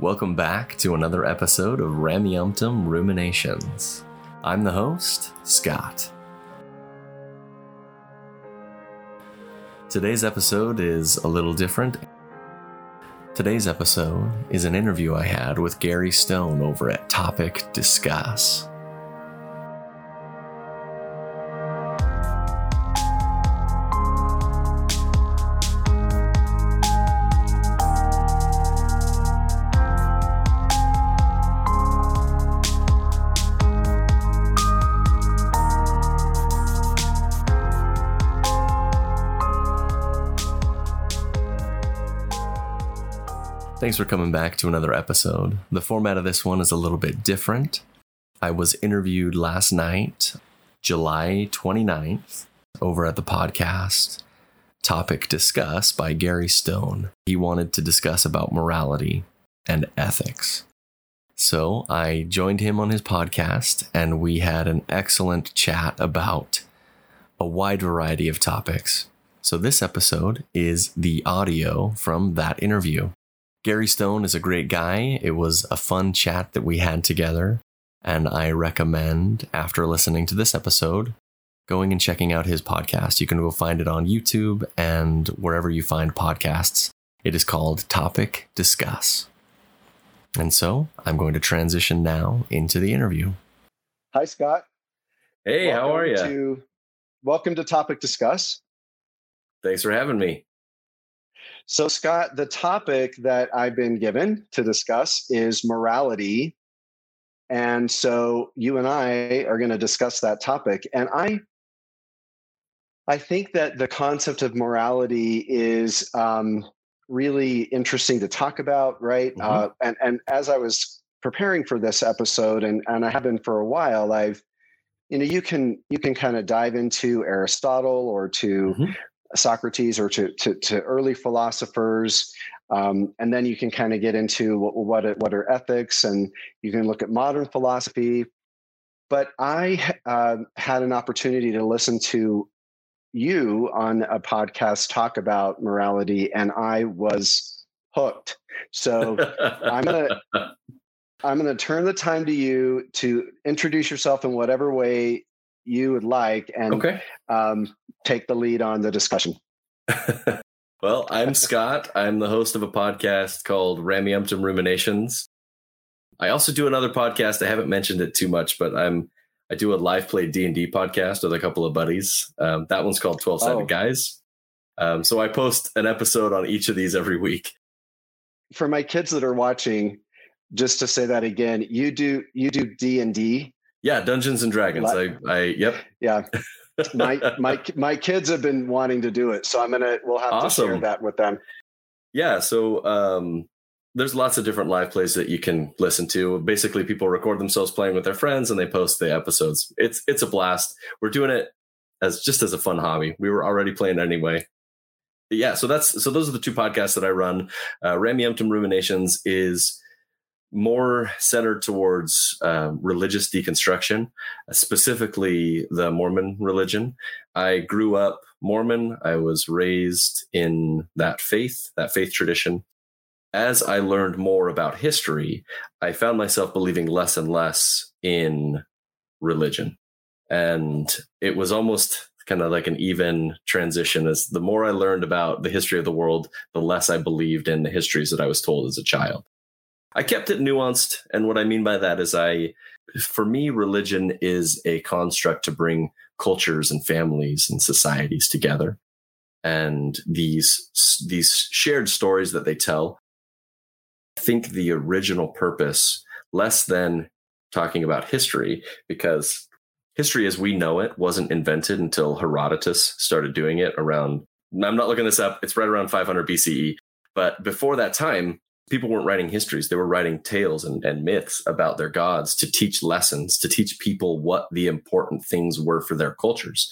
Welcome back to another episode of Ramyumptum Ruminations. I'm the host, Scott. Today's episode is a little different. Today's episode is an interview I had with Gary Stone over at Topic Discuss. Thanks for coming back to another episode. The format of this one is a little bit different. I was interviewed last night, July 29th, over at the podcast Topic Discuss by Gary Stone. He wanted to discuss about morality and ethics. So I joined him on his podcast and we had an excellent chat about a wide variety of topics. So this episode is the audio from that interview. Gary Stone is a great guy. It was a fun chat that we had together. And I recommend, after listening to this episode, going and checking out his podcast. You can go find it on YouTube and wherever you find podcasts. It is called Topic Discuss. And so I'm going to transition now into the interview. Hi, Scott. Hey, welcome how are you? To, welcome to Topic Discuss. Thanks for having me. So, Scott, the topic that I've been given to discuss is morality. And so you and I are going to discuss that topic. And I I think that the concept of morality is um, really interesting to talk about, right? Mm-hmm. Uh, and and as I was preparing for this episode, and and I have been for a while, I've you know you can you can kind of dive into Aristotle or to mm-hmm. Socrates or to, to, to early philosophers. Um, and then you can kind of get into what, what, what are ethics and you can look at modern philosophy. But I uh, had an opportunity to listen to you on a podcast talk about morality, and I was hooked. So I'm gonna I'm gonna turn the time to you to introduce yourself in whatever way you would like and okay. um, take the lead on the discussion. well, I'm Scott. I'm the host of a podcast called Ramyumptum Ruminations. I also do another podcast. I haven't mentioned it too much, but I'm I do a live play D and D podcast with a couple of buddies. Um, that one's called Twelve Sided oh. Guys. Um, so I post an episode on each of these every week. For my kids that are watching, just to say that again, you do you do D and D yeah, Dungeons and Dragons. I, I, yep. Yeah. my my my kids have been wanting to do it, so I'm gonna we'll have awesome. to share that with them. Yeah, so um, there's lots of different live plays that you can listen to. Basically, people record themselves playing with their friends and they post the episodes. It's it's a blast. We're doing it as just as a fun hobby. We were already playing anyway. But yeah, so that's so those are the two podcasts that I run. Uh, Ramyumptum Ruminations is more centered towards uh, religious deconstruction, specifically the Mormon religion. I grew up Mormon. I was raised in that faith, that faith tradition. As I learned more about history, I found myself believing less and less in religion. And it was almost kind of like an even transition as the more I learned about the history of the world, the less I believed in the histories that I was told as a child. I kept it nuanced. And what I mean by that is I, for me, religion is a construct to bring cultures and families and societies together. And these, these shared stories that they tell, I think the original purpose, less than talking about history, because history as we know it wasn't invented until Herodotus started doing it around, I'm not looking this up, it's right around 500 BCE. But before that time, people weren't writing histories they were writing tales and, and, myths about their gods to teach lessons to teach people what the important things were for their cultures.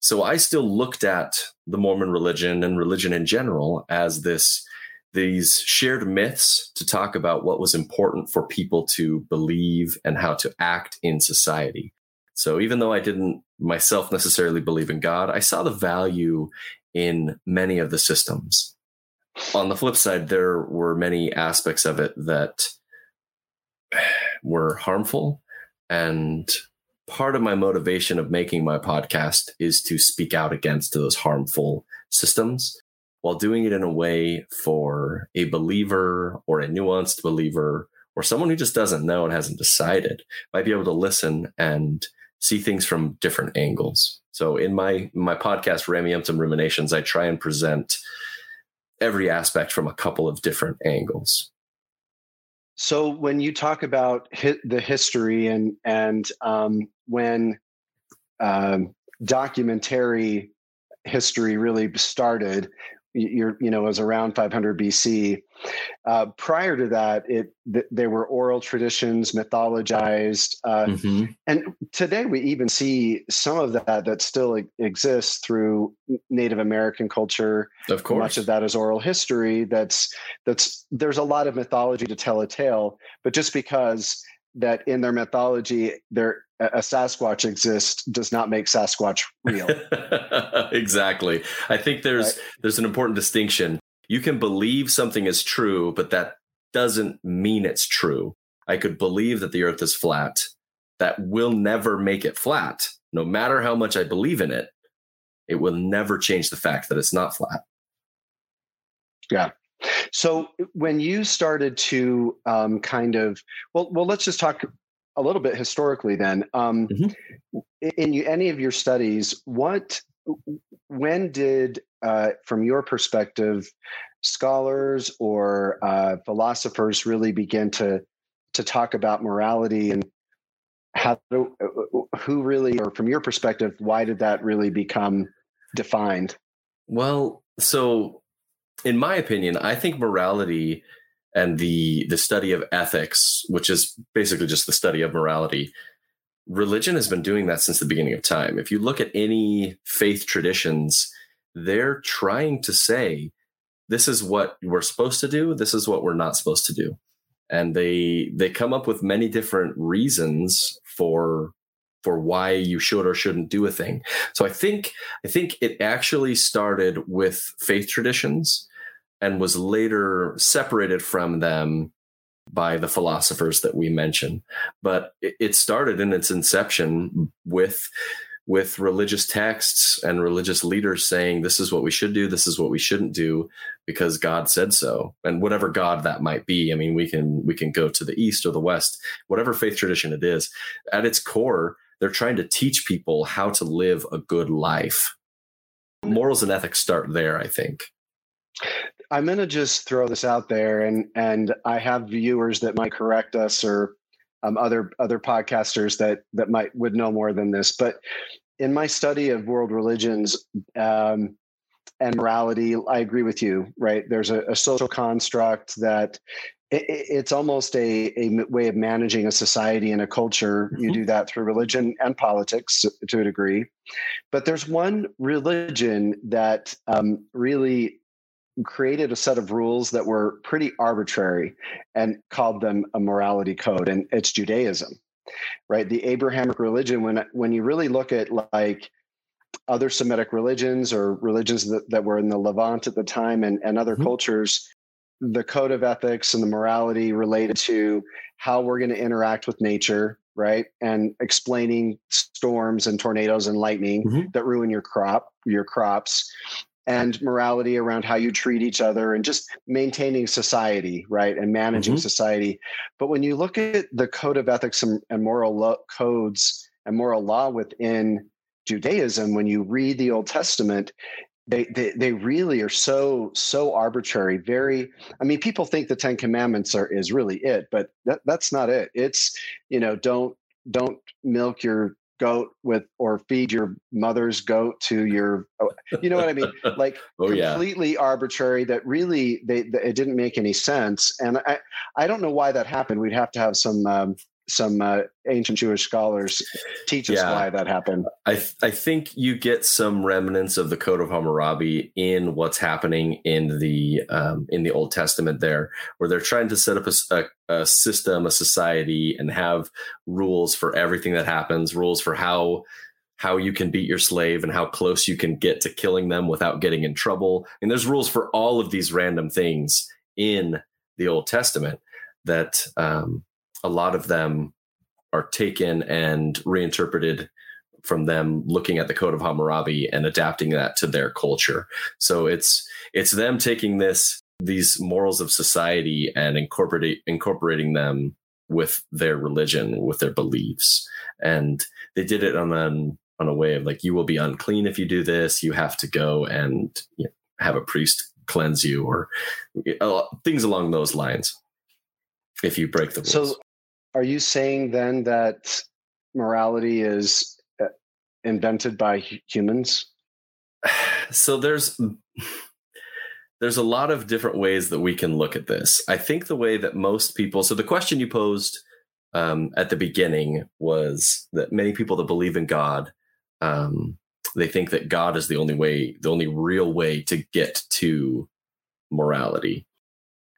So i still looked at the mormon religion and religion in general as this these shared myths to talk about what was important for people to believe and how to act in society. So even though i didn't myself necessarily believe in god i saw the value in many of the systems on the flip side, there were many aspects of it that were harmful. And part of my motivation of making my podcast is to speak out against those harmful systems while doing it in a way for a believer or a nuanced believer or someone who just doesn't know and hasn't decided might be able to listen and see things from different angles. So in my my podcast Ramyumptum Ruminations, I try and present every aspect from a couple of different angles. So when you talk about the history and and um, when um, documentary history really started, you're you know was around 500 BC. Uh, prior to that, it th- there were oral traditions, mythologized, uh, mm-hmm. and today we even see some of that that still exists through Native American culture. Of course, much of that is oral history. That's that's there's a lot of mythology to tell a tale, but just because that in their mythology there a Sasquatch exists does not make Sasquatch real. exactly. I think there's right. there's an important distinction. You can believe something is true, but that doesn't mean it's true. I could believe that the earth is flat. That will never make it flat. No matter how much I believe in it, it will never change the fact that it's not flat. Yeah. So when you started to um, kind of well, well, let's just talk a little bit historically then. Um, mm-hmm. In you, any of your studies, what, when did, uh, from your perspective, scholars or uh, philosophers really begin to to talk about morality and how who really, or from your perspective, why did that really become defined? Well, so in my opinion, I think morality and the the study of ethics, which is basically just the study of morality, religion has been doing that since the beginning of time. If you look at any faith traditions, they're trying to say this is what we're supposed to do, this is what we're not supposed to do. And they they come up with many different reasons for for why you should or shouldn't do a thing. So I think I think it actually started with faith traditions and was later separated from them by the philosophers that we mention. But it started in its inception with with religious texts and religious leaders saying this is what we should do this is what we shouldn't do because god said so. And whatever god that might be i mean we can we can go to the east or the west whatever faith tradition it is at its core they're trying to teach people how to live a good life. Morals and ethics start there i think I'm going to just throw this out there, and and I have viewers that might correct us or um, other other podcasters that that might would know more than this. But in my study of world religions um, and morality, I agree with you. Right, there's a, a social construct that it, it's almost a, a way of managing a society and a culture. Mm-hmm. You do that through religion and politics to a degree. But there's one religion that um, really created a set of rules that were pretty arbitrary and called them a morality code and it's judaism right the abrahamic religion when when you really look at like other semitic religions or religions that, that were in the levant at the time and, and other mm-hmm. cultures the code of ethics and the morality related to how we're going to interact with nature right and explaining storms and tornadoes and lightning mm-hmm. that ruin your crop your crops and morality around how you treat each other and just maintaining society, right? And managing mm-hmm. society. But when you look at the code of ethics and, and moral lo- codes and moral law within Judaism, when you read the Old Testament, they, they they really are so so arbitrary very i mean people think the 10 commandments are is really it but that, that's not it it's you know don't don't milk your goat with or feed your mother's goat to your oh, you know what i mean like oh, completely yeah. arbitrary that really they, they, it didn't make any sense and i i don't know why that happened we'd have to have some um, some uh, ancient Jewish scholars teach us yeah. why that happened. I th- I think you get some remnants of the Code of Hammurabi in what's happening in the um, in the Old Testament there, where they're trying to set up a, a, a, system, a society, and have rules for everything that happens, rules for how how you can beat your slave and how close you can get to killing them without getting in trouble. And there's rules for all of these random things in the Old Testament that um, a lot of them are taken and reinterpreted from them looking at the Code of Hammurabi and adapting that to their culture. So it's it's them taking this these morals of society and incorporating incorporating them with their religion, with their beliefs, and they did it on an on a way of like you will be unclean if you do this. You have to go and you know, have a priest cleanse you, or uh, things along those lines. If you break the rules. So, are you saying then that morality is uh, invented by humans? So there's there's a lot of different ways that we can look at this. I think the way that most people, so the question you posed um, at the beginning was that many people that believe in God, um, they think that God is the only way, the only real way to get to morality,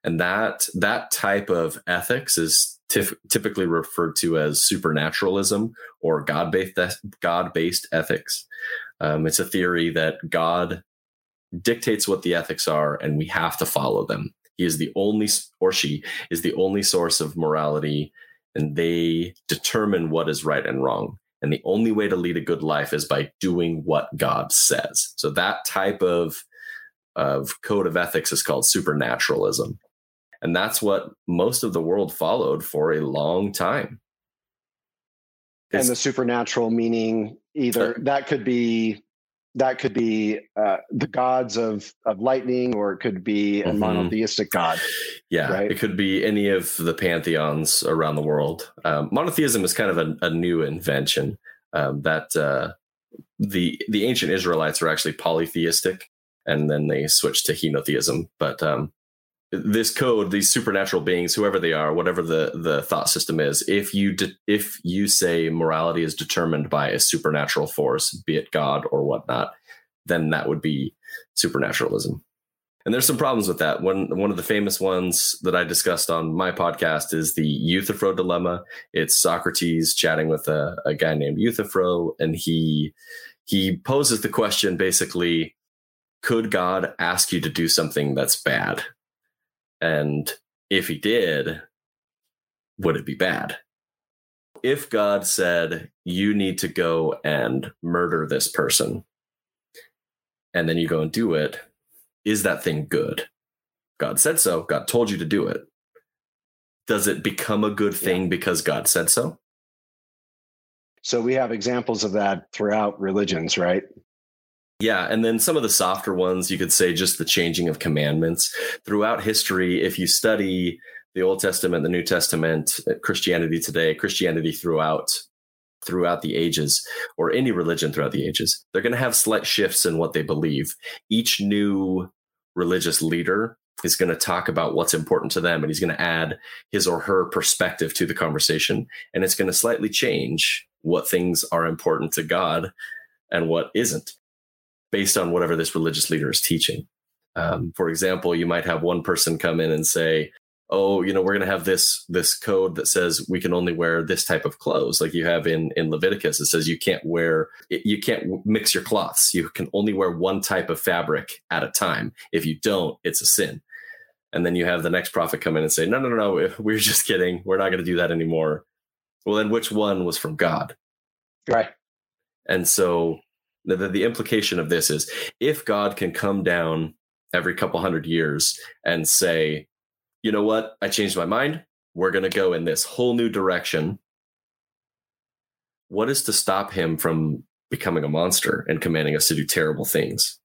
and that that type of ethics is tif- typically referred to as supernaturalism or God based God based ethics. Um, it's a theory that God dictates what the ethics are and we have to follow them. He is the only, or she is the only source of morality, and they determine what is right and wrong. And the only way to lead a good life is by doing what God says. So that type of, of code of ethics is called supernaturalism. And that's what most of the world followed for a long time. and the supernatural meaning either uh, that could be that could be uh, the gods of of lightning, or it could be a mm-hmm. monotheistic god. Yeah, right? it could be any of the pantheons around the world. Um, monotheism is kind of a, a new invention um, that uh, the the ancient Israelites were actually polytheistic, and then they switched to henotheism. But um, this code, these supernatural beings, whoever they are, whatever the the thought system is, if you de- if you say morality is determined by a supernatural force, be it God or whatnot, then that would be supernaturalism. And there's some problems with that. One one of the famous ones that I discussed on my podcast is the Euthyphro dilemma. It's Socrates chatting with a, a guy named Euthyphro, and he he poses the question basically, could God ask you to do something that's bad? And if he did, would it be bad? If God said, you need to go and murder this person, and then you go and do it, is that thing good? God said so. God told you to do it. Does it become a good thing yeah. because God said so? So we have examples of that throughout religions, right? Yeah, and then some of the softer ones, you could say just the changing of commandments. Throughout history, if you study the Old Testament, the New Testament, uh, Christianity today, Christianity throughout throughout the ages or any religion throughout the ages, they're going to have slight shifts in what they believe. Each new religious leader is going to talk about what's important to them and he's going to add his or her perspective to the conversation and it's going to slightly change what things are important to God and what isn't based on whatever this religious leader is teaching. Um, for example, you might have one person come in and say, "Oh, you know, we're going to have this this code that says we can only wear this type of clothes." Like you have in in Leviticus, it says you can't wear you can't mix your cloths. You can only wear one type of fabric at a time. If you don't, it's a sin. And then you have the next prophet come in and say, "No, no, no, no, we're just kidding. We're not going to do that anymore." Well, then which one was from God? Right. And so the, the, implication of this is if God can come down every couple hundred years and say, you know what, I changed my mind. We're going to go in this whole new direction. What is to stop him from becoming a monster and commanding us to do terrible things?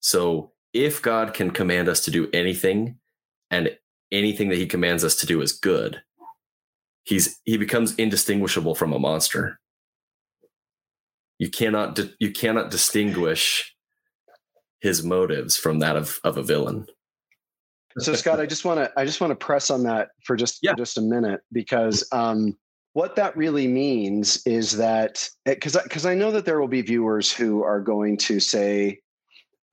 So, if God can command us to do anything and anything that he commands us to do is good, he's he becomes indistinguishable from a monster you cannot di- you cannot distinguish his motives from that of of a villain so scott i just want to i just want to press on that for just yeah. for just a minute because um what that really means is that because because I, I know that there will be viewers who are going to say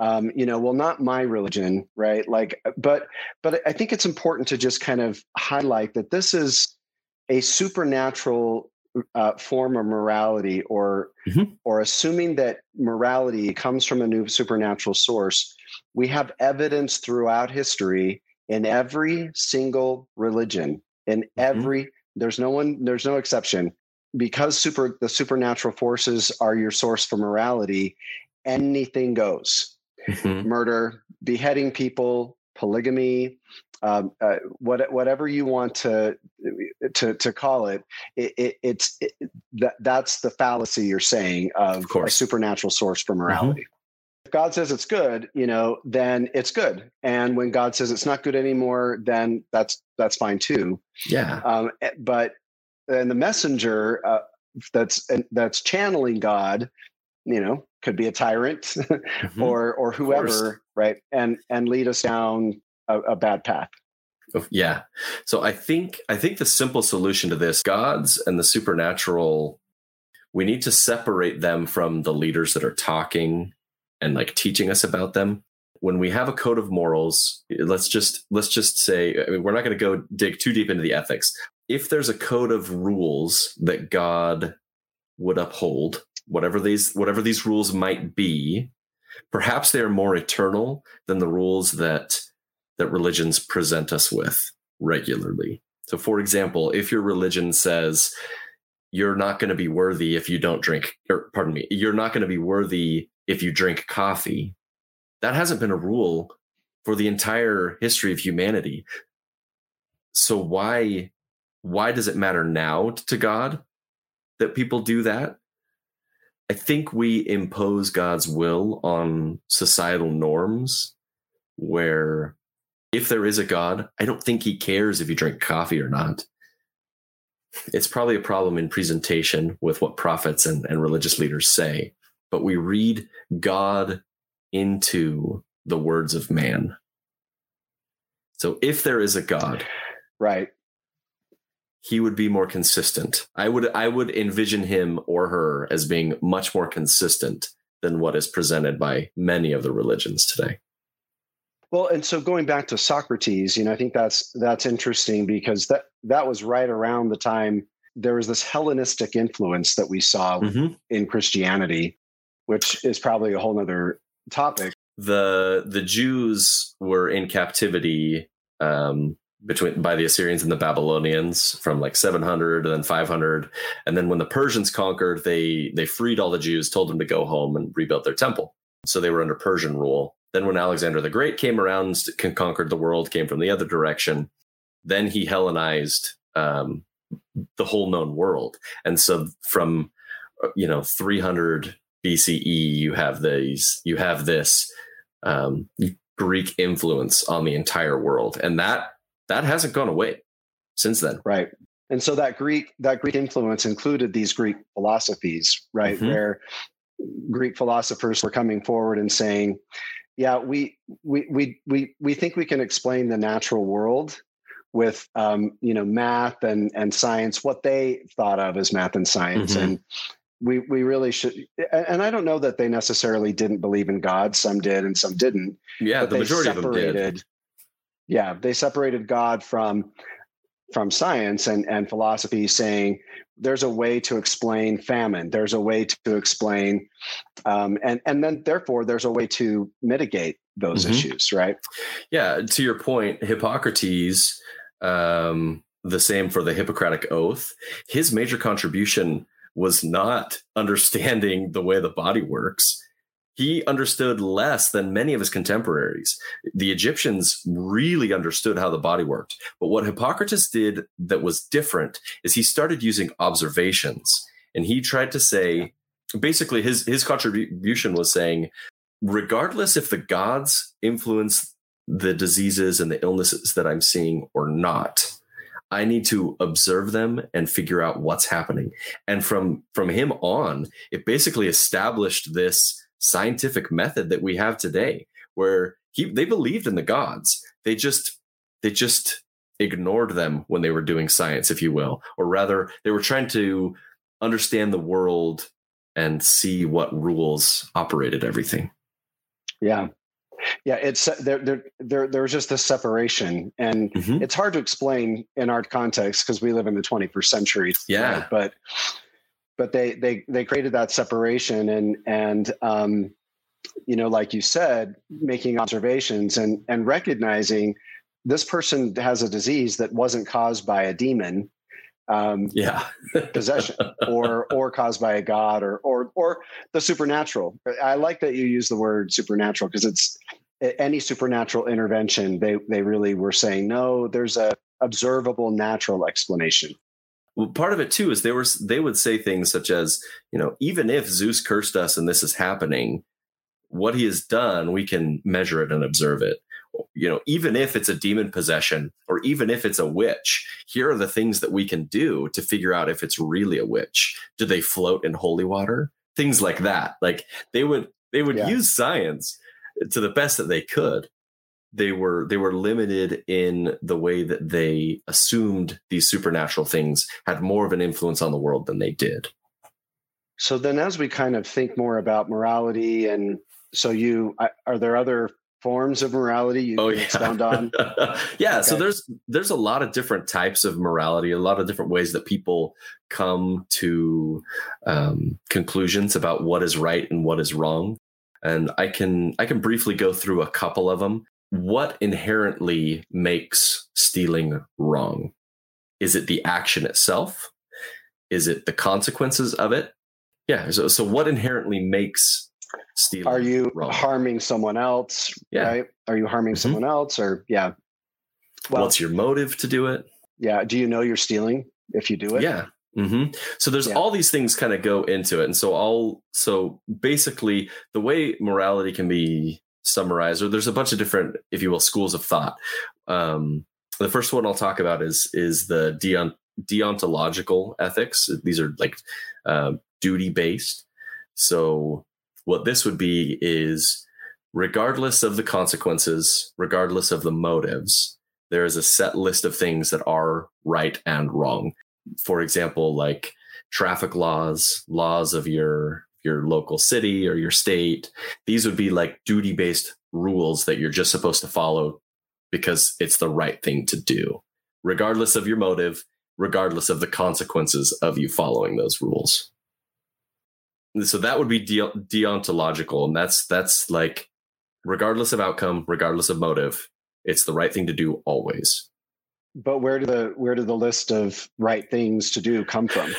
um, you know well not my religion right like but but i think it's important to just kind of highlight that this is a supernatural uh, form of morality or Mhm. or assuming that morality comes from a new supernatural source we have evidence throughout history in every single religion in every there's no one there's no exception because super the supernatural forces are your source for morality anything goes Mhm. murder beheading people polygamy um, uh, what, whatever you want to to to call it, it, it it's it, that that's the fallacy you're saying of, Of a supernatural source for morality. If God says it's good, you know, then it's good, and when God says it's not good anymore, then that's that's fine too. Yeah. Um, eh, but and the messenger uh, that's that's channeling God, you know, could be a tyrant Mhm. or or whoever, right? And and lead us down a, a bad path. Yeah. So I think I think the simple solution to this, gods and the supernatural, we need to separate them from the leaders that are talking and like teaching us about them. When we have a code of morals, let's just let's just say I mean, we're not going to go dig too deep into the ethics. If there's a code of rules that God would uphold, whatever these whatever these rules might be, perhaps they are more eternal than the rules that that religions present us with regularly. So, for example, if your religion says you're not going to be worthy if you don't drink, or pardon me, you're not going to be worthy if you drink coffee, that hasn't been a rule for the entire history of humanity. So why why does it matter now to God that people do that? I think we impose God's will on societal norms where if there is a God, I don't think he cares if you drink coffee or not. It's probably a problem in presentation with what prophets and, and religious leaders say, but we read God into the words of man. So if there is a God, Right. He would be more consistent. I would I would envision him or her as being much more consistent than what is presented by many of the religions today. Well, and so going back to Socrates, you know, I think that's that's interesting because that that was right around the time there was this Hellenistic influence that we saw Mhm. in Christianity, which is probably a whole nother topic. the the Jews were in captivity um, between by the Assyrians and the Babylonians from like 700 and then 500, and then when the Persians conquered, they they freed all the Jews, told them to go home and rebuilt their temple. So they were under Persian rule. Then when Alexander the Great came around and conquered the world, came from the other direction. Then he Hellenized um, the whole known world, and so from uh, you know 300 BCE, you have these, you have this um, Greek influence on the entire world, and that that hasn't gone away since then. Right. And so that Greek that Greek influence included these Greek philosophies, right? Mhm. Where Greek philosophers were coming forward and saying, yeah, we we we we we think we can explain the natural world with um, you know math and and science, what they thought of as math and science, Mhm. and we we really should. And I don't know that they necessarily didn't believe in God. Some did, and some didn't Yeah, but the they majority of them did. Yeah, they separated God from from science and and philosophy, saying there's a way to explain famine. There's a way to explain, um, and and then therefore there's a way to mitigate those Mhm. issues, right? Yeah, to your point, Hippocrates, um, the same for the Hippocratic Oath. His major contribution was not understanding the way the body works. He understood less than many of his contemporaries. The Egyptians really understood how the body worked. But what Hippocrates did that was different is he started using observations. And he tried to say basically his, his contribution was saying, regardless if the gods influence the diseases and the illnesses that I'm seeing or not, I need to observe them and figure out what's happening. And from from him on, it basically established this scientific method that we have today, where he they believed in the gods. They just they just ignored them when they were doing science, if you will, or rather, they were trying to understand the world and see what rules operated everything. Yeah. yeah, it's there. There, there there's just this separation, and mm-hmm. it's hard to explain in our context because we live in the 21st century. Yeah, right? but but they they they created that separation, and and um, you know, like you said, making observations and and recognizing this person has a disease that wasn't caused by a demon um, yeah. possession or or caused by a god or or or the supernatural. I like that you use the word supernatural because it's any supernatural intervention they they really were saying no there's a observable natural explanation well, part of it too is they were they would say things such as you know even if zeus cursed us and this is happening what he has done we can measure it and observe it you know, even if it's a demon possession or even if it's a witch, here are the things that we can do to figure out if it's really a witch. Do they float in holy water? Things like that. Like they would they would yeah. use science to the best that they could. They were they were limited in the way that they assumed these supernatural things had more of an influence on the world than they did. So then as we kind of think more about morality and so you are there other forms of morality you oh, yeah. expound on? yeah, okay. so there's there's a lot of different types of morality, a lot of different ways that people come to um, conclusions about what is right and what is wrong. And I can I can briefly go through a couple of them. What inherently makes stealing wrong? Is it the action itself? Is it the consequences of it? Yeah. So, so what inherently makes stealing. Are you wrong. harming someone else? Yeah. Right? Are you harming mm-hmm. someone else? Or yeah. Well, What's your motive to do it? Yeah. Do you know you're stealing if you do it? Yeah. Mm-hmm. So there's yeah. all these things kind of go into it, and so all so basically the way morality can be summarized, or there's a bunch of different, if you will, schools of thought. Um, the first one I'll talk about is is the deont- deontological ethics. These are like uh, duty based. So what this would be is regardless of the consequences, regardless of the motives, there is a set list of things that are right and wrong. For example, like traffic laws, laws of your your local city or your state. These would be like duty-based rules that you're just supposed to follow because it's the right thing to do, regardless of your motive, regardless of the consequences of you following those rules so that would be de- deontological and that's that's like regardless of outcome regardless of motive it's the right thing to do always but where do the where do the list of right things to do come from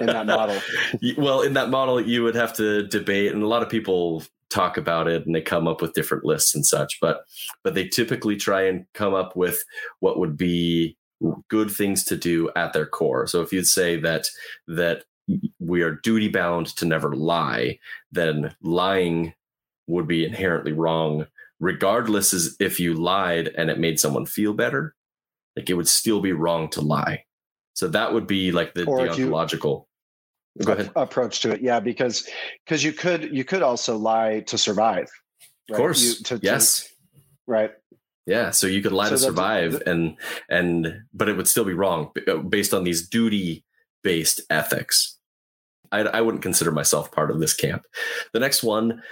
in that model well in that model you would have to debate and a lot of people talk about it and they come up with different lists and such but but they typically try and come up with what would be good things to do at their core so if you'd say that that we are duty bound to never lie, then lying would be inherently wrong, regardless as if you lied and it made someone feel better. Like it would still be wrong to lie. So that would be like the or deontological go ahead. approach to it. Yeah, because because you could you could also lie to survive. Right? Of course. You, to, yes. To, right. Yeah, so you could lie so to survive, and and but it would still be wrong based on these duty based ethics. I, I, wouldn't consider myself part of this camp. The next one,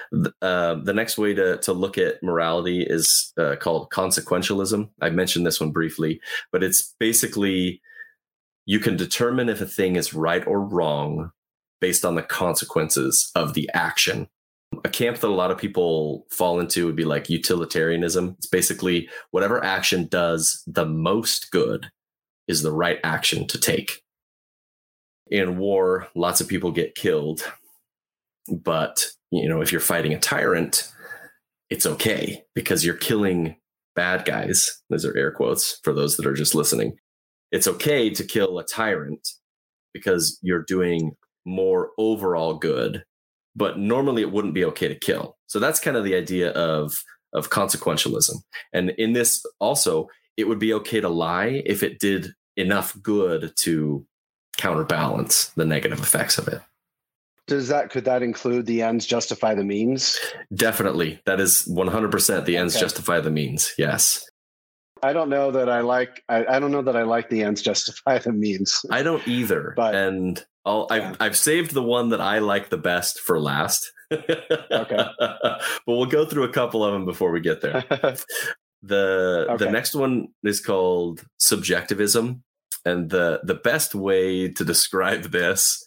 uh, the next way to to look at morality is uh, called consequentialism. I mentioned this one briefly, but it's basically you can determine if a thing is right or wrong based on the consequences of the action. A camp that a lot of people fall into would be like utilitarianism. It's basically whatever action does the most good is the right action to take in war, lots of people get killed. But, you know, if you're fighting a tyrant, it's okay because you're killing bad guys. Those are air quotes for those that are just listening. It's okay to kill a tyrant because you're doing more overall good, but normally it wouldn't be okay to kill. So that's kind of the idea of of consequentialism. And in this also, it would be okay to lie if it did enough good to counterbalance the negative effects of it. Does that could that include the ends justify the means? Definitely. That is 100% the ends okay. justify the means. Yes. I don't know that I like I, I, don't know that I like the ends justify the means. I don't either. But and I'll, yeah. I've I've saved the one that I like the best for last. Okay. but we'll go through a couple of them before we get there. The Okay. the next one is called subjectivism, and the the best way to describe this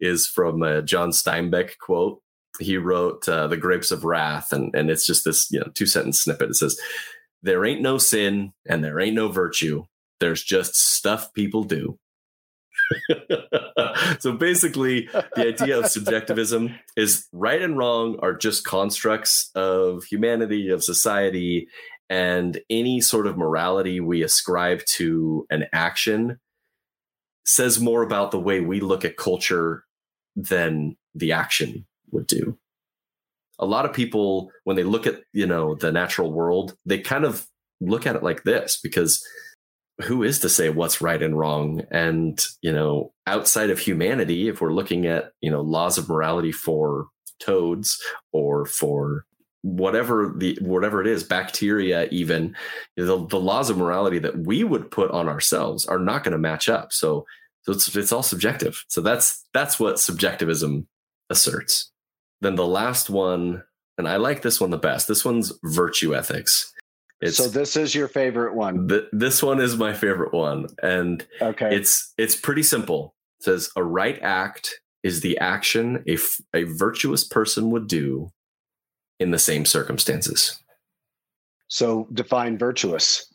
is from a John Steinbeck quote. He wrote uh, "The Grapes of Wrath," and and it's just this you know two sentence snippet. It says, "There ain't no sin and there ain't no virtue. There's just stuff people do." so basically, the idea of subjectivism is right and wrong are just constructs of humanity, of society, and any sort of morality we ascribe to an action says more about the way we look at culture than the action would do. A lot of people, when they look at you know the natural world, they kind of look at it like this because who is to say what's right and wrong and you know outside of humanity if we're looking at you know laws of morality for toads or for whatever the whatever it is bacteria even the, the laws of morality that we would put on ourselves are not going to match up so so it's it's all subjective so that's that's what subjectivism asserts then the last one and i like this one the best this one's virtue ethics it's so this is your favorite one. th- this one is my favorite one and Okay. it's it's pretty simple. It says a right act is the action a, f- a virtuous person would do in the same circumstances. so define virtuous.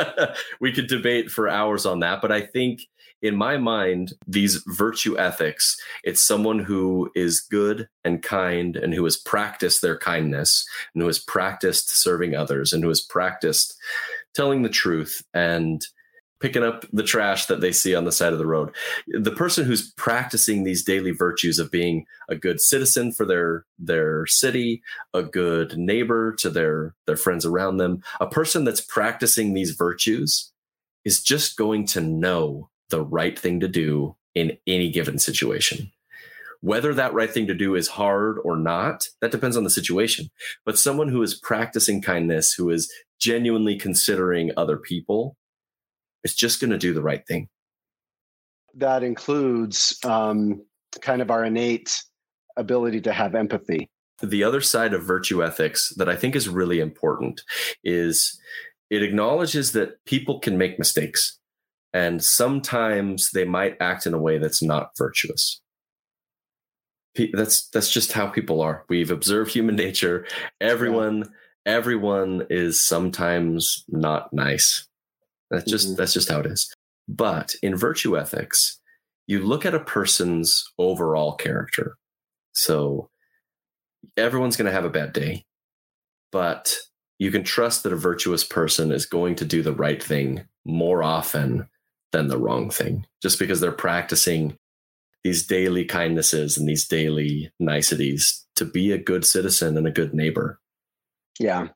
we could debate for hours on that, but I think in my mind, these virtue ethics, it's someone who is good and kind and who has practiced their kindness and who has practiced serving others and who has practiced telling the truth and picking up the trash that they see on the side of the road. The person who's practicing these daily virtues of being a good citizen for their their city, a good neighbor to their their friends around them, a person that's practicing these virtues is just going to know the right thing to do in any given situation. Whether that right thing to do is hard or not, that depends on the situation. But someone who is practicing kindness, who is genuinely considering other people, is just going to do the right thing. That includes um, kind of our innate ability to have empathy. The other side of virtue ethics that I think is really important is it acknowledges that people can make mistakes and sometimes they might act in a way that's not virtuous. That's that's just how people are. We've observed human nature. Everyone everyone is sometimes not nice. That's just Mhm. that's just how it is. But in virtue ethics, you look at a person's overall character. So everyone's going to have a bad day, but you can trust that a virtuous person is going to do the right thing more often than the wrong thing, just because they're practicing these daily kindnesses and these daily niceties to be a good citizen and a good neighbor. Yeah.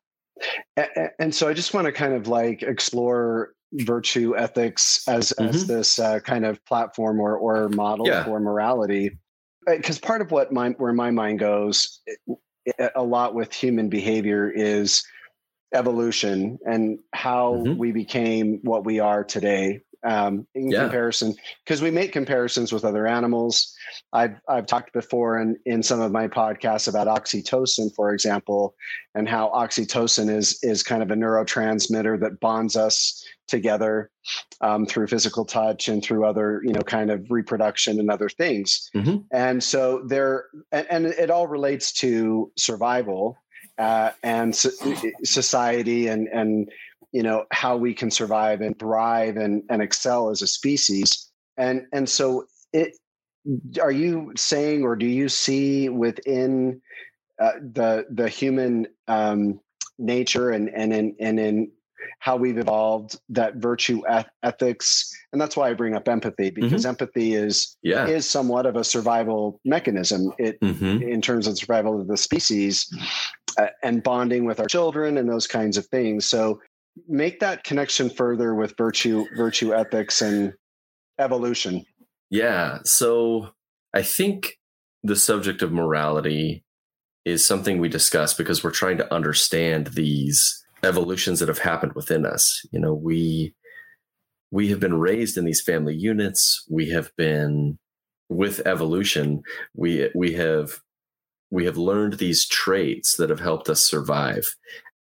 And so I just want to kind of like explore virtue ethics as as this uh, kind of platform or or model Yeah. for morality. Because part of what my where my mind goes eh, a lot with human behavior is evolution and how Mhm. we became what we are today um, in Yeah. comparison because we make comparisons with other animals i've i've talked before in in some of my podcasts about oxytocin for example and how oxytocin is is kind of a neurotransmitter that bonds us together um, through physical touch and through other you know kind of reproduction and other things Mhm. and so there and, and it all relates to survival uh, and so, society and and you know how we can survive and thrive and, and excel as a species. And and so it are you saying or do you see within uh, the the human um, nature and and in and in how we've evolved that virtue eth- ethics? And that's why I bring up empathy because empathy is Yeah. is somewhat of a survival mechanism. It hmm in terms of survival of the species uh, and bonding with our children and those kinds of things. So make that connection further with virtue virtue ethics and evolution Yeah. So I think the subject of morality is something we discuss because we're trying to understand these evolutions that have happened within us. You know, we we have been raised in these family units. We have been with evolution. We we have we have learned these traits that have helped us survive.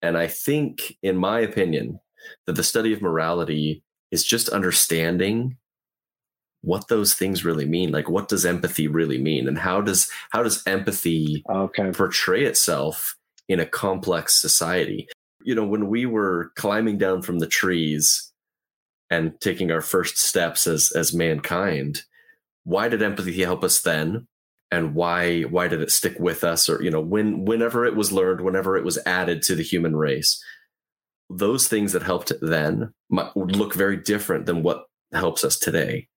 And I think, in my opinion, that the study of morality is just understanding what those things really mean. Like what does empathy really mean? And how does how does empathy okay. portray itself in a complex society? You know when we were climbing down from the trees and taking our first steps as as mankind why did empathy help us then and why why did it stick with us? Or you know when whenever it was learned whenever it was added to the human race those things that helped then would look very different than what helps us today.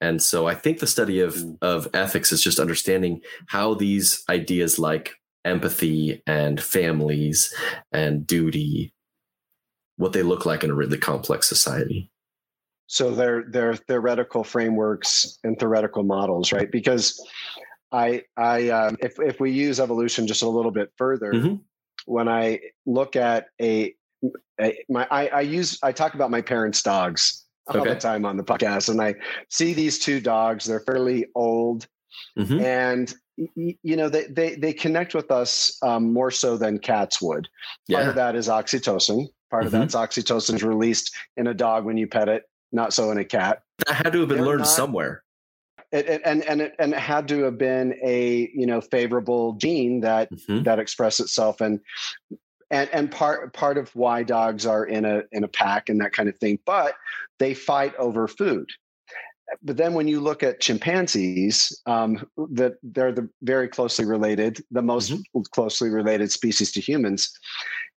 And so i think the study of mm. of ethics is just understanding how these ideas like empathy and families and duty what they look like in a really complex society. So they're they're theoretical frameworks and theoretical models right? Because i i um, if if we use evolution just a little bit further mm-hmm. when i look at a, a my I, I use i talk about my parents dogs all okay. the time on the podcast and i see these two dogs they're fairly old mm-hmm. and you know they, they they connect with us um, more so than cats would part of that is oxytocin part mm-hmm. of that's oxytocin is released in a dog when you pet it not so in a cat that had to have been They're learned not, somewhere it, it, and and it, and it had to have been a you know favorable gene that mm-hmm. that expressed itself and and and part part of why dogs are in a in a pack and that kind of thing but they fight over food but then when you look at chimpanzees, um, that they're the very closely related, the most mm-hmm. closely related species to humans,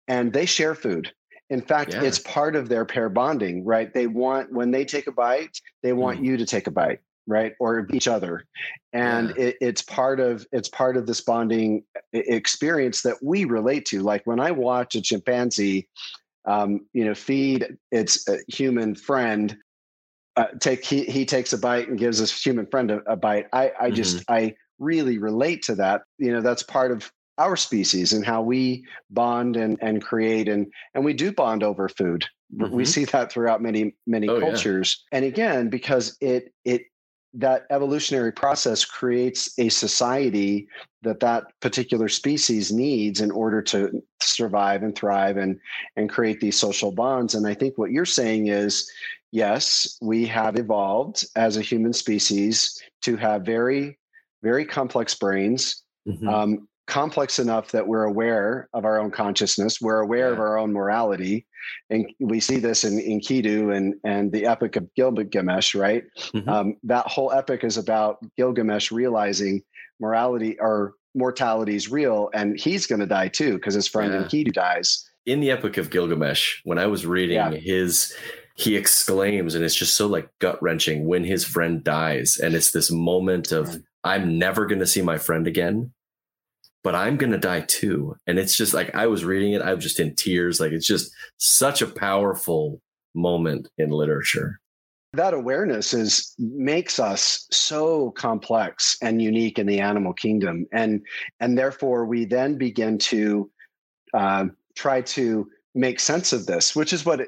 and they share food. In fact, yeah. it's part of their pair bonding, right? They want when they take a bite, they want mm. you to take a bite, right, or each other, and yeah. it, it's part of it's part of this bonding experience that we relate to. Like when I watch a chimpanzee, um, you know, feed its human friend uh, take he, he takes a bite and gives his human friend a, a bite i i mm-hmm. just i really relate to that you know that's part of our species and how we bond and and create and and we do bond over food mm-hmm. we see that throughout many many oh, cultures yeah. and again because it it that evolutionary process creates a society that that particular species needs in order to survive and thrive and and create these social bonds and i think what you're saying is yes, we have evolved as a human species to have very, very complex brains, mm-hmm. um, complex enough that we're aware of our own consciousness, we're aware yeah. of our own morality. And we see this in, in Enkidu and, and the epic of Gilgamesh, right? Mm-hmm. Um, that whole epic is about Gilgamesh realizing morality or mortality is real and he's going to die too because his friend yeah. Enkidu dies. In the epic of Gilgamesh, when I was reading yeah. his he exclaims and it's just so like gut wrenching when his friend dies and it's this moment of i'm never going to see my friend again but i'm going to die too. And it's just like i was reading it i was just in tears. Like it's just such a powerful moment in literature. That awareness is makes us so complex and unique in the animal kingdom. And and therefore we then begin to uh, try to make sense of this, which is what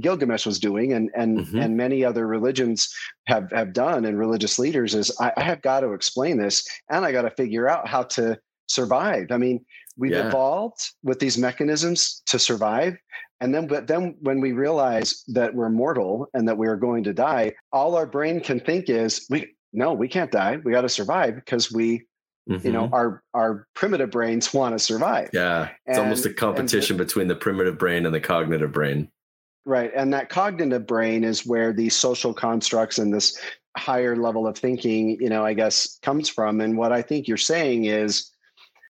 Gilgamesh was doing, and and mm-hmm. and many other religions have have done, and religious leaders is I, I have got to explain this, and I got to figure out how to survive. I mean, we've yeah. evolved with these mechanisms to survive, and then but then when we realize that we're mortal and that we are going to die, all our brain can think is we no, we can't die. We got to survive because we Mm-hmm. You know, mm-hmm. our our primitive brains want to survive. Yeah, it's and, almost a competition the, between the primitive brain and the cognitive brain. Right, and that cognitive brain is where these social constructs and this higher level of thinking, you know, I guess comes from. And what I think you're saying is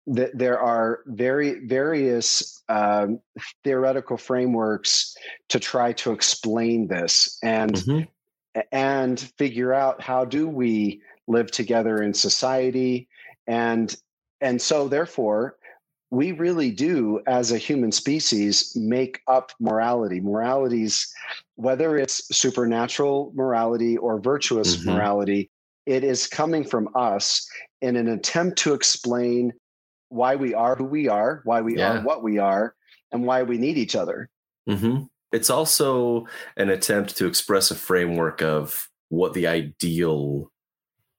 that there are very various um, theoretical frameworks to try to explain this and mm-hmm. and figure out how do we live together in society and and so therefore we really do as a human species make up morality moralities whether it's supernatural morality or virtuous mm-hmm. morality it is coming from us in an attempt to explain why we are who we are why we yeah. are what we are and why we need each other mm-hmm. it's also an attempt to express a framework of what the ideal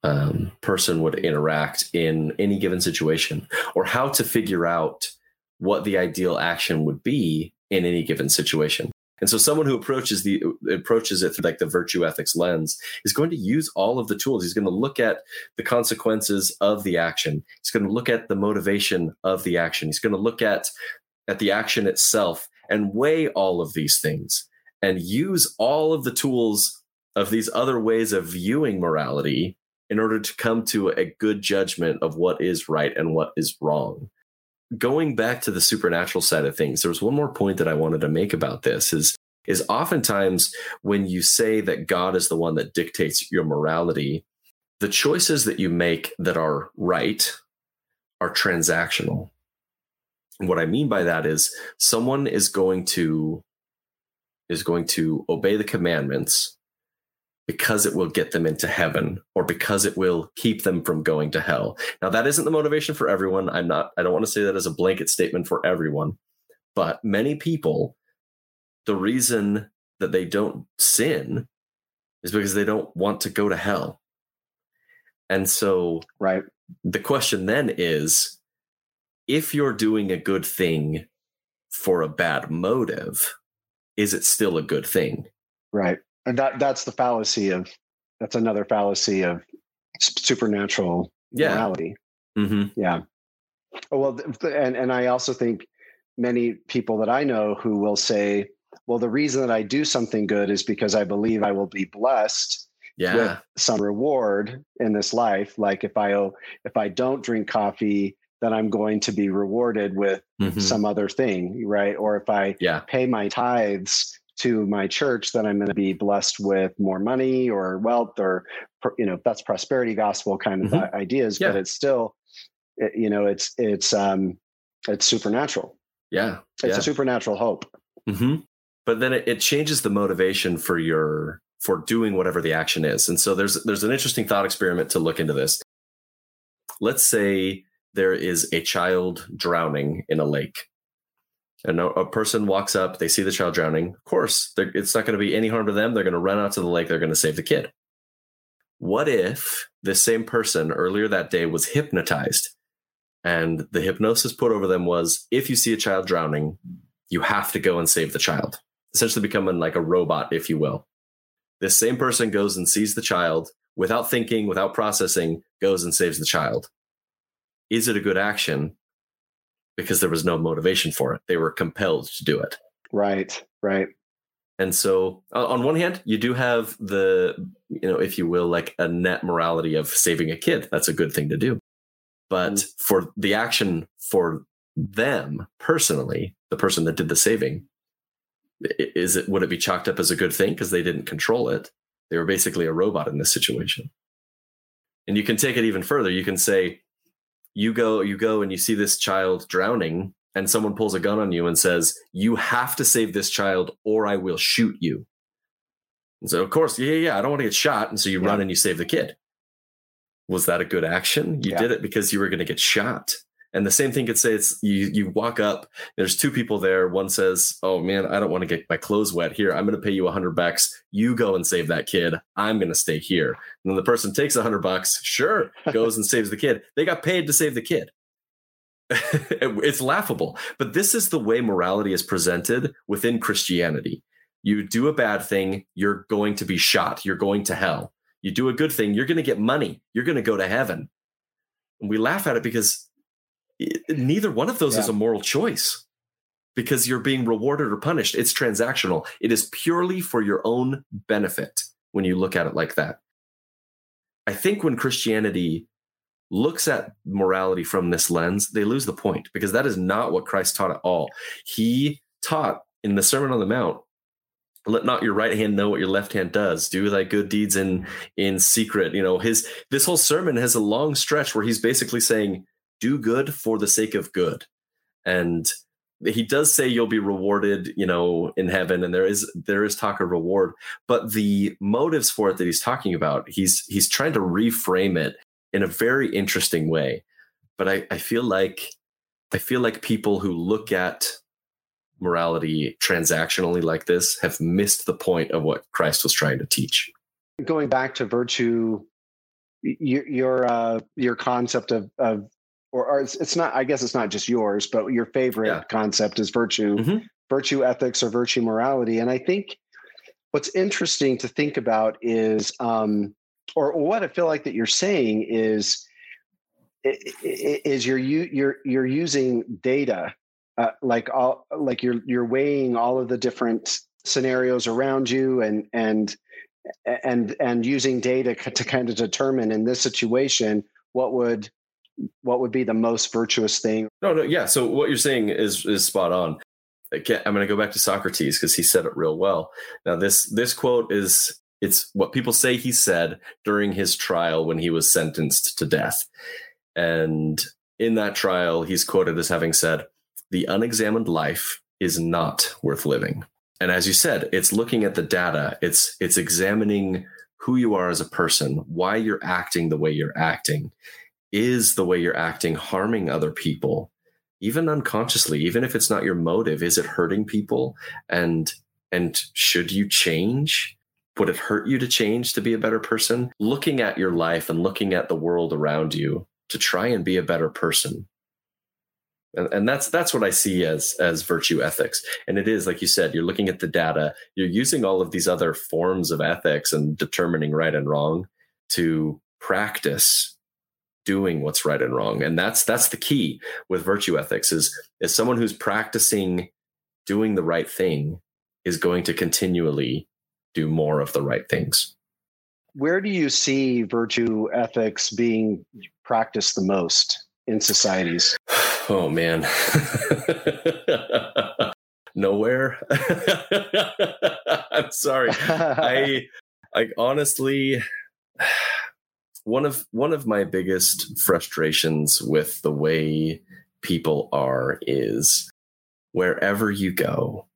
um, person would interact in any given situation, or how to figure out what the ideal action would be in any given situation. And so someone who approaches the approaches it through like the virtue ethics lens is going to use all of the tools. He's going to look at the consequences of the action. He's going to look at the motivation of the action. He's going to look at at the action itself and weigh all of these things and use all of the tools of these other ways of viewing morality in order to come to a good judgment of what is right and what is wrong going back to the supernatural side of things, there was one more point that I wanted to make about this is is oftentimes when you say that God is the one that dictates your morality, the choices that you make that are right are transactional. What I mean by that is someone is going to is going to obey the commandments because it will get them into heaven or because it will keep them from going to hell. Now that isn't the motivation for everyone. I'm not I don't want to say that as a blanket statement for everyone, but many people the reason that they don't sin is because they don't want to go to hell. And so right the question then is if you're doing a good thing for a bad motive, is it still a good thing? Right and that that's the fallacy of that's another fallacy of supernatural yeah. morality. Mm-hmm. Yeah. Oh, well, and and I also think many people that I know who will say, "Well, the reason that I do something good is because I believe I will be blessed." Yeah. with some reward in this life like if i if i don't drink coffee then i'm going to be rewarded with mm-hmm. some other thing right or if i yeah. pay my tithes to my church, that I'm going to be blessed with more money or wealth or, you know, that's prosperity gospel kind of mm-hmm. ideas, yeah. but it's still, you know, it's, it's, um, it's supernatural. Yeah. It's yeah. a supernatural hope. Mm-hmm. But then it, it changes the motivation for your, for doing whatever the action is. And so there's, there's an interesting thought experiment to look into this. Let's say there is a child drowning in a lake and a, person walks up, they see the child drowning. Of course, it's not going to be any harm to them. They're going to run out to the lake. They're going to save the kid. What if this same person earlier that day was hypnotized and the hypnosis put over them was if you see a child drowning, you have to go and save the child, essentially becoming like a robot, if you will. This same person goes and sees the child without thinking, without processing, goes and saves the child. Is it a good action? Because there was no motivation for it. They were compelled to do it. Right, right. And so, on one hand, you do have the, you know, if you will, like a net morality of saving a kid. That's a good thing to do. But mm. for the action for them personally, the person that did the saving, is it would it be chalked up as a good thing because they didn't control it? They were basically a robot in this situation. And you can take it even further. You can say, you go you go and you see this child drowning and someone pulls a gun on you and says you have to save this child or i will shoot you. And so of course yeah yeah i don't want to get shot. And so you yeah. run and you save the kid. Was that a good action? You yeah. did it because you were going to get shot and the same thing could say it's you you walk up, there's two people there. One says, Oh man, I don't want to get my clothes wet here. I'm gonna pay you a hundred bucks. You go and save that kid. I'm gonna stay here. And then the person takes a hundred bucks, sure, goes and saves the kid. They got paid to save the kid. it's laughable. But this is the way morality is presented within Christianity. You do a bad thing, you're going to be shot, you're going to hell. You do a good thing, you're going to get money, you're going to go to heaven. And we laugh at it because neither one of those yeah. is a moral choice because you're being rewarded or punished. It's transactional. It is purely for your own benefit when you look at it like that. I think when Christianity looks at morality from this lens, they lose the point because that is not what Christ taught at all. He taught in the Sermon on the Mount, let not your right hand know what your left hand does. Do thy good deeds in in secret. You know, his this whole sermon has a long stretch where he's basically saying, do good for the sake of good. And he does say you'll be rewarded, you know, in heaven, and there is there is talk of reward, but the motives for it that he's talking about, he's he's trying to reframe it in a very interesting way. But I, I feel like I feel like people who look at morality transactionally like this have missed the point of what Christ was trying to teach. Going back to virtue your your uh, your concept of of or, or it's, it's, not i guess it's not just yours but your favorite yeah. concept is virtue mm-hmm. virtue ethics or virtue morality and i think what's interesting to think about is um, or what i feel like that you're saying is is you're you're you're using data uh, like all like you're you're weighing all of the different scenarios around you and and and and using data to kind of determine in this situation what would what would be the most virtuous thing? No no yeah so what you're saying is is spot on. I'm going to go back to socrates because he said it real well. Now this this quote is it's what people say he said during his trial when he was sentenced to death. And in that trial he's quoted as having said the unexamined life is not worth living. And as you said it's looking at the data. It's it's examining who you are as a person why you're acting the way you're acting is the way you're acting harming other people even unconsciously even if it's not your motive is it hurting people? And and should you change? Would it hurt you to change to be a better person? Looking at your life and looking at the world around you to try and be a better person. And, and that's that's what i see as as virtue ethics. And it is like you said you're looking at the data. You're using all of these other forms of ethics and determining right and wrong to practice doing what's right and wrong. And that's that's the key with virtue ethics is is someone who's practicing doing the right thing is going to continually do more of the right things. Where do you see virtue ethics being practiced the most in societies? Oh man. Nowhere. I'm sorry. I i honestly one of one of my biggest frustrations with the way people are is wherever you go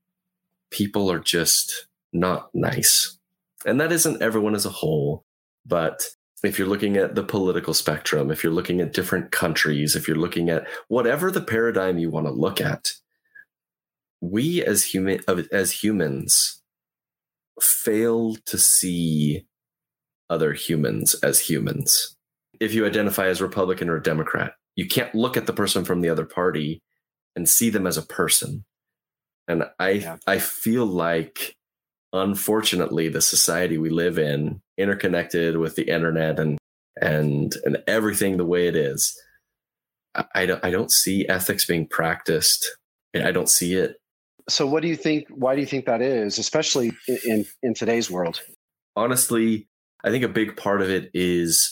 people are just not nice. And that isn't everyone as a whole but if you're looking at the political spectrum if you're looking at different countries if you're looking at whatever the paradigm you want to look at we as human as humans fail to see other humans as humans. If you identify as Republican or Democrat, you can't look at the person from the other party and see them as a person. And I yeah. I feel like unfortunately the society we live in, interconnected with the internet and and and everything the way it is, I, I don't I don't see ethics being practiced. I don't see it. So what do you think why do you think that is, especially in in today's world? Honestly, I think a big part of it is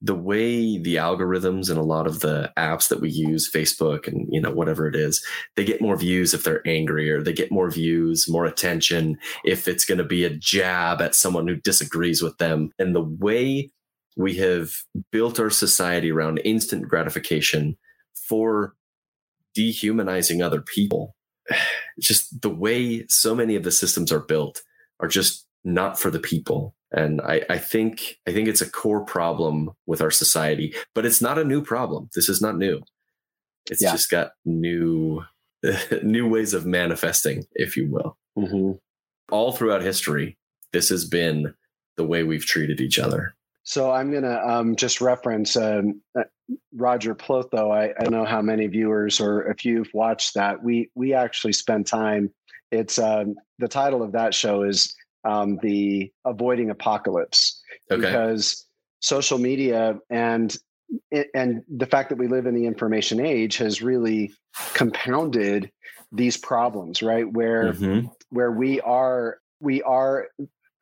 the way the algorithms and a lot of the apps that we use facebook and you know whatever it is they get more views if they're angrier they get more views more attention if it's going to be a jab at someone who disagrees with them. And the way we have built our society around instant gratification for dehumanizing other people just the way so many of the systems are built are just not for the people and I, I think I think it's a core problem with our society, but it's not a new problem. This is not new. It's yeah. just got new new ways of manifesting, if you will. Mm-hmm. All throughout history, this has been the way we've treated each other. So I'm going to um, just reference um, uh, Roger Plotho. I, I, don't know how many viewers or if you've watched that. We we actually spend time. It's um, the title of that show is um, the avoiding apocalypse okay. because social media and and the fact that we live in the information age has really compounded these problems right where mm-hmm. where we are we are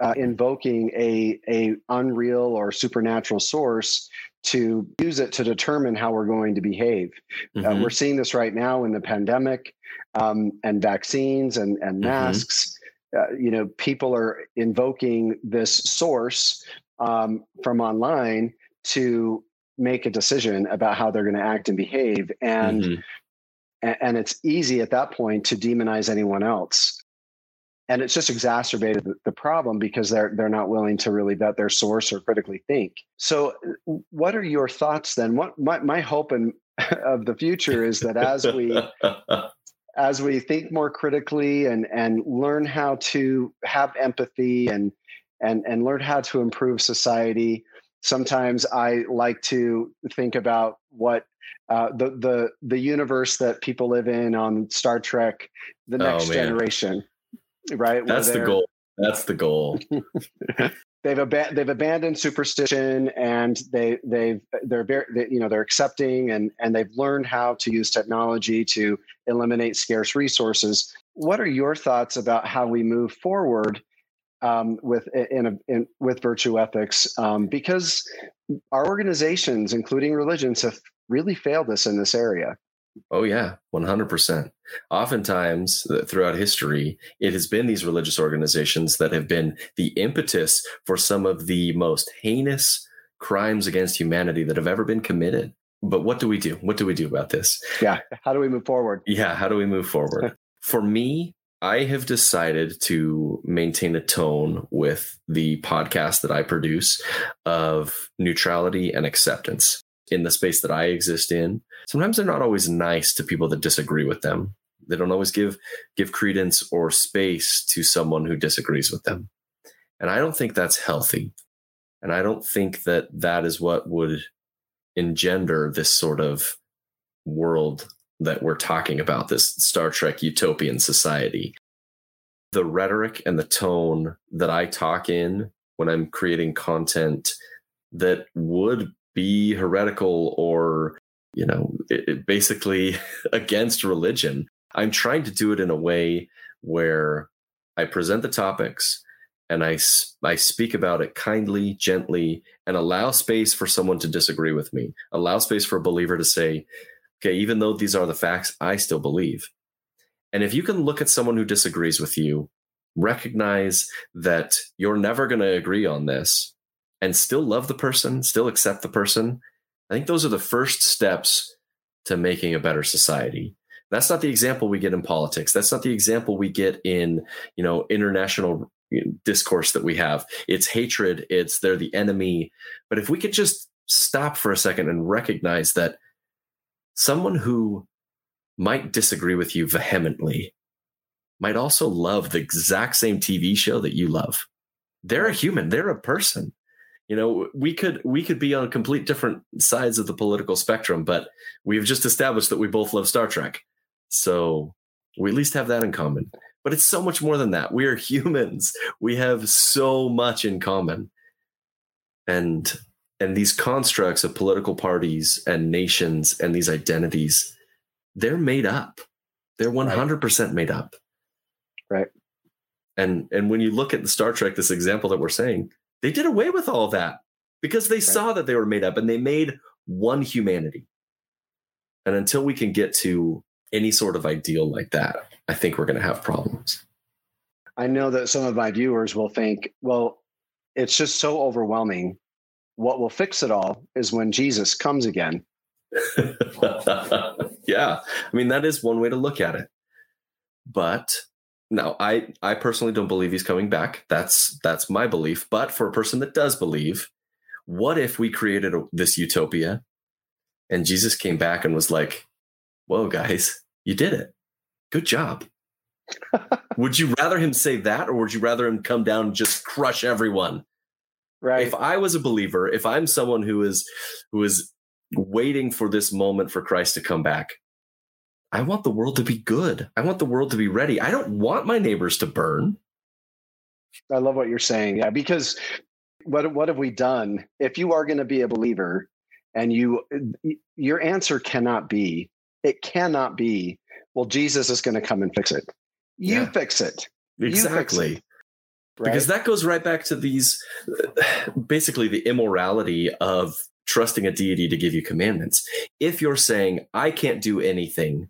uh, invoking a a unreal or supernatural source to use it to determine how we're going to behave. Uh, mm-hmm. Uh, we're seeing this right now in the pandemic um, and vaccines and, and mm-hmm. Uh, you know, people are invoking this source um, from online to make a decision about how they're going to act and behave, and, mm-hmm. and it's easy at that point to demonize anyone else, and it's just exacerbated the, the problem because they're they're not willing to really vet their source or critically think. So, what are your thoughts then? What my my hope and of the future is that as we as we think more critically and and learn how to have empathy and and and learn how to improve society Sometimes I like to think about what uh, the the the universe that people live in on Star Trek, the Oh, next man. generation, right? That's the goal. That's the goal. they've ab- they've abandoned superstition and they they've they're very they, you know they're accepting and and they've learned how to use technology to eliminate scarce resources. What are your thoughts about how we move forward um, with in, a, in with virtue ethics? Um, because our organizations including religions have really failed us in this area Oh yeah, one hundred percent. Oftentimes, throughout history, it has been these religious organizations that have been the impetus for some of the most heinous crimes against humanity that have ever been committed. But what do we do? What do we do about this? yeah how do we move forward Yeah, how do we move forward? For me, I have decided to maintain a tone with the podcast that I produce of neutrality and acceptance in the space that I exist in. Sometimes they're not always nice to people that disagree with them. They don't always give give credence or space to someone who disagrees with them. And I don't think that's healthy. And I don't think that that is what would engender this sort of world that we're talking about, this Star Trek utopian society. The rhetoric and the tone that I talk in when I'm creating content that would be heretical or, you know, it, it basically against religion, I'm trying to do it in a way where I present the topics and I, I speak about it kindly, gently, and allow space for someone to disagree with me, allow space for a believer to say, okay, even though these are the facts, I still believe. And if you can look at someone who disagrees with you, recognize that you're never going to agree on this and still love the person, still accept the person, I think those are the first steps to making a better society. That's not the example we get in politics. That's not the example we get in, you know, international discourse that we have. It's hatred, it's they're the enemy. But if we could just stop for a second and recognize that someone who might disagree with you vehemently might also love the exact same TV show that you love. They're a human, they're a person. You know, we could we could be on complete different sides of the political spectrum, but we've just established that we both love Star Trek. So we at least have that in common. But it's so much more than that. We are humans. We have so much in common. And and these constructs of political parties and nations and these identities, they're made up. They're 100% made up. Right. And and when you look at the Star Trek this example that we're saying, they did away with all of that because they saw that they were made up and they made one humanity. And until we can get to any sort of ideal like that, I think we're going to have problems. I know that some of my viewers will think, well, it's just so overwhelming. What will fix it all is when Jesus comes again. yeah. I mean, that is one way to look at it. But no, I, I personally don't believe he's coming back. That's that's my belief. But for a person that does believe, what if we created a, this utopia and Jesus came back and was like, "Whoa, guys, you did it. Good job." would you rather him say that, or would you rather him come down and just crush everyone? Right. if I was a believer, if I'm someone who is who is waiting for this moment for Christ to come back, I want the world to be good. I want the world to be ready. I don't want my neighbors to burn. I love what you're saying. Yeah, because what what have we done? If you are going to be a believer, and you your answer cannot be, it cannot be, well, Jesus is going to come and fix it. You Yeah. fix it. You fix Exactly. it, Right? Because that goes right back to these basically the immorality of trusting a deity to give you commandments. If you're saying, I can't do anything,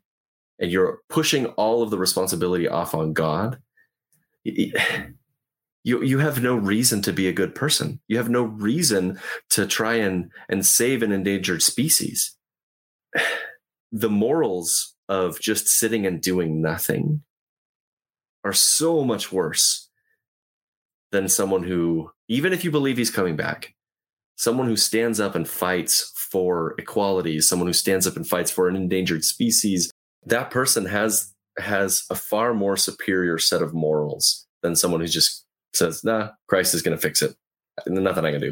and you're pushing all of the responsibility off on God, you, you have no reason to be a good person. You have no reason to try and, and save an endangered species. The morals of just sitting and doing nothing are so much worse than someone who, even if you believe he's coming back, someone who stands up and fights for equality, someone who stands up and fights for an endangered species, that person has has a far more superior set of morals than someone who just says, "Nah, Christ is going to fix it. There's Nothing I can do."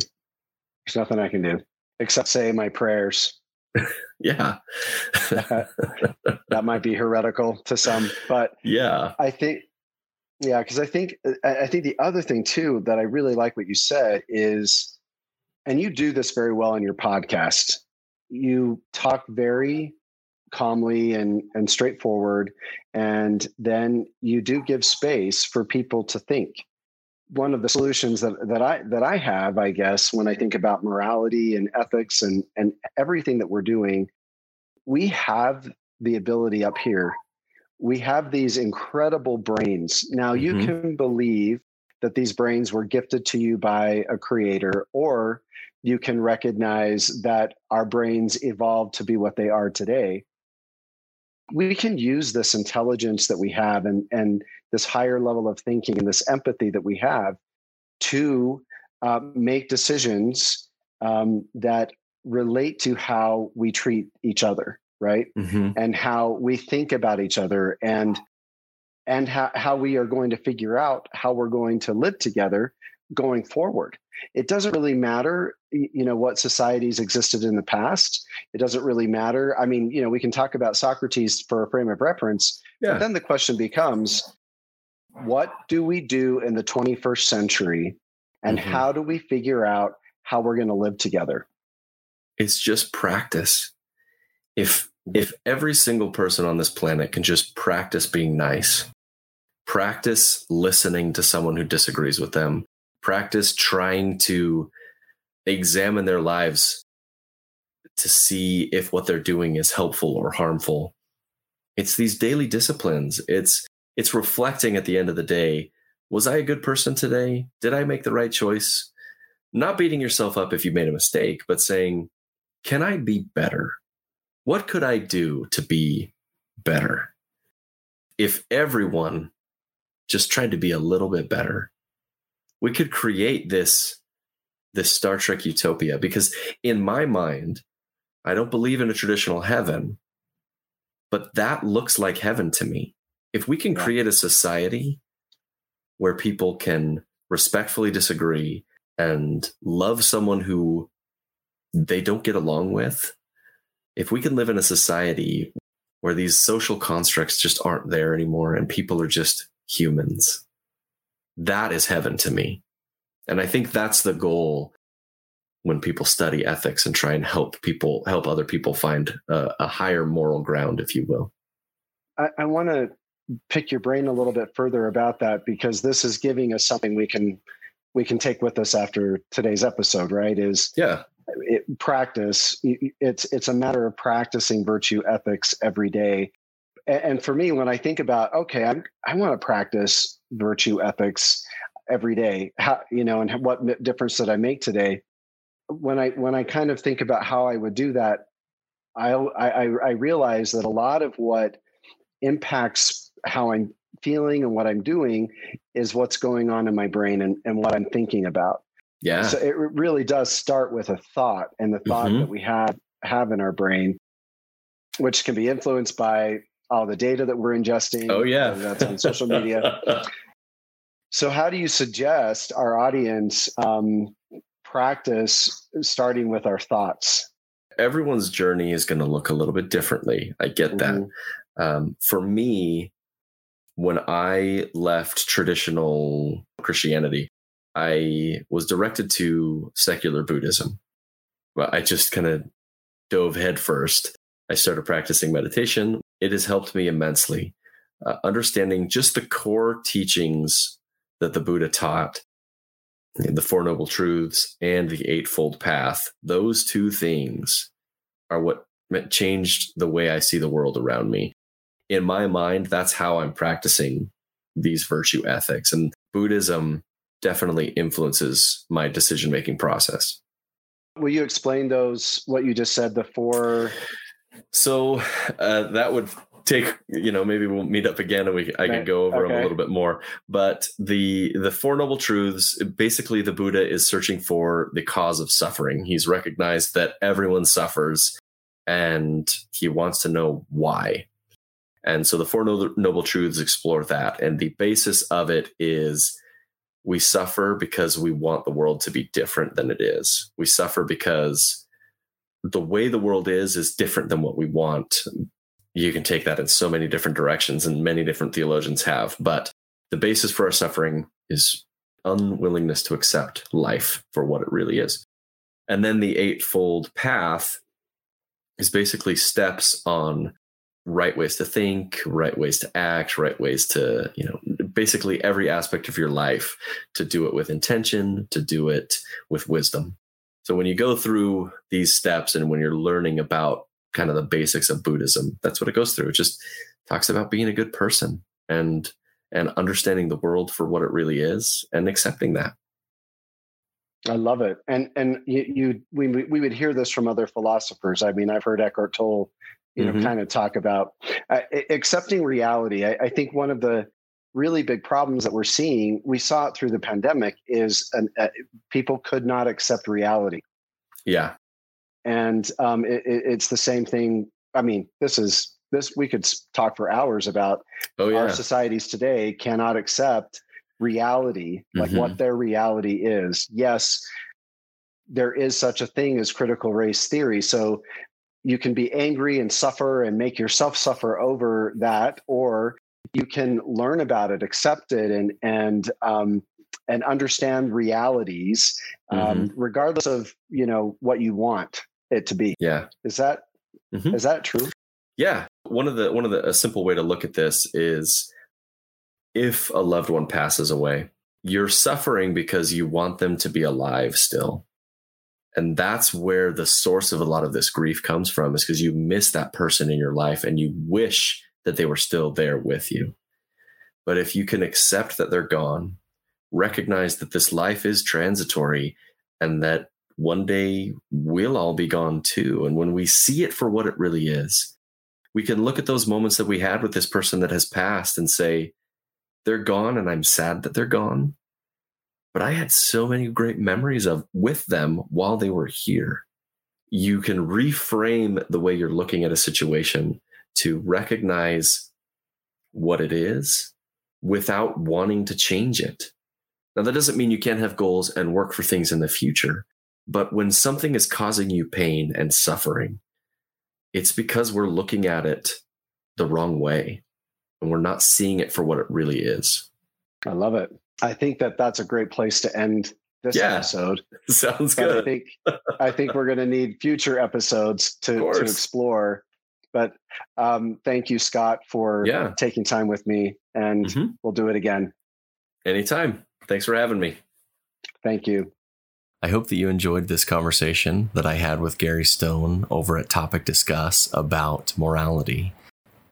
There's nothing I can do except say my prayers. yeah. that might be heretical to some, but yeah. I think yeah, because I think I think the other thing too that I really like what you said is, and you do this very well in your podcast. You talk very calmly and and straightforward, and then you do give space for people to think. One of the solutions that that I that I have, I guess, when I think about morality and ethics and and everything that we're doing, we have the ability up here we have these incredible brains. Now, you mm-hmm. can believe that these brains were gifted to you by a creator, or you can recognize that our brains evolved to be what they are today. We can use this intelligence that we have and, and this higher level of thinking and this empathy that we have to uh, make decisions um, that relate to how we treat each other right mm-hmm. and how we think about each other and and how, how we are going to figure out how we're going to live together going forward it doesn't really matter you know what societies existed in the past. It doesn't really matter. I mean you know we can talk about socrates for a frame of reference yeah. but then the question becomes what do we do in the 21st century? And mm-hmm. how do we figure out how we're going to live together? It's just practice. If if every single person on this planet can just practice being nice, practice listening to someone who disagrees with them, practice trying to examine their lives to see if what they're doing is helpful or harmful. It's these daily disciplines. It's it's reflecting at the end of the day, was I a good person today? Did I make the right choice? Not beating yourself up if you made a mistake, but saying, can I be better? what could I do to be better? If everyone just tried to be a little bit better, we could create this this Star Trek utopia because in my mind, I don't believe in a traditional heaven, but that looks like heaven to me. If we can yeah. create a society where people can respectfully disagree and love someone who they don't get along with if we can live in a society where these social constructs just aren't there anymore and people are just humans, that is heaven to me. And I think that's the goal when people study ethics and try and help people, help other people find a, a higher moral ground, if you will. I, I want to pick your brain a little bit further about that because this is giving us something we can we can take with us after today's episode right is yeah it, practice it's it's a matter of practicing virtue ethics every day and for me when i think about okay I'm, i want to practice virtue ethics every day how you know and what difference did i make today when i when i kind of think about how i would do that i i i realize that a lot of what impacts how i'm feeling and what i'm doing is what's going on in my brain and, and what i'm thinking about yeah. So it really does start with a thought and the thought mm-hmm. that we have have in our brain, which can be influenced by all the data that we're ingesting. Oh yeah. That's on social media. so how do you suggest our audience um, practice starting with our thoughts? Everyone's journey is going to look a little bit differently. I get mm-hmm. that. Um, for me, when I left traditional Christianity, I was directed to secular Buddhism. But I just kind of dove headfirst. I started practicing meditation. It has helped me immensely. Uh, understanding just the core teachings that the Buddha taught, the Four Noble Truths and the Eightfold Path, those two things are what changed the way I see the world around me. In my mind, that's how I'm practicing these virtue ethics. And Buddhism definitely influences my decision making process. Will you explain those, what you just said, the four? So uh, that would take you know maybe we'll meet up again and we I can go over okay. them a little bit more but the the four noble truths basically the buddha is searching for the cause of suffering he's recognized that everyone suffers and he wants to know why and so the four noble, noble truths explore that and the basis of it is we suffer because we want the world to be different than it is. We suffer because the way the world is is different than what we want. You can take that in so many different directions, and many different theologians have. But the basis for our suffering is unwillingness to accept life for what it really is. And then the eightfold path is basically steps on right ways to think, right ways to act, right ways to, you know, basically every aspect of your life to do it with intention, to do it with wisdom. So when you go through these steps and when you're learning about kind of the basics of Buddhism, that's what it goes through. It just talks about being a good person and and understanding the world for what it really is and accepting that. I love it. And and you, you we we would hear this from other philosophers. I mean, I've heard Eckhart Tolle you know, mm-hmm. kind of talk about uh, accepting reality. I, I, think one of the really big problems that we're seeing, we saw it through the pandemic, is an, uh, people could not accept reality. Yeah, and um, it, it's the same thing. I mean, this is this we could talk for hours about. Oh, yeah. Our societies today cannot accept reality, like mm-hmm. what their reality is. Yes, there is such a thing as critical race theory. So you can be angry and suffer and make yourself suffer over that, or you can learn about it, accept it, and and um, and understand realities, um, mm-hmm. regardless of you know what you want it to be. Yeah, is that mm-hmm. is that true? Yeah, one of the one of the a simple way to look at this is if a loved one passes away, you're suffering because you want them to be alive still. And that's where the source of a lot of this grief comes from, is because you miss that person in your life and you wish that they were still there with you. But if you can accept that they're gone, recognize that this life is transitory and that one day we'll all be gone too. And when we see it for what it really is, we can look at those moments that we had with this person that has passed and say, they're gone and I'm sad that they're gone but I had so many great memories of with them while they were here. You can reframe the way you're looking at a situation to recognize what it is without wanting to change it. Now, that doesn't mean you can't have goals and work for things in the future, but when something is causing you pain and suffering, it's because we're looking at it the wrong way and we're not seeing it for what it really is. I love it. I think that that's a great place to end this yeah, episode. Sounds but good. I think I think we're going to need future episodes to to explore. But um, thank you, Scott, for yeah. taking time with me, and mm-hmm. we'll do it again. Anytime. Thanks for having me. Thank you. I hope that you enjoyed this conversation that I had with Gary Stone over at Topic Discuss about morality.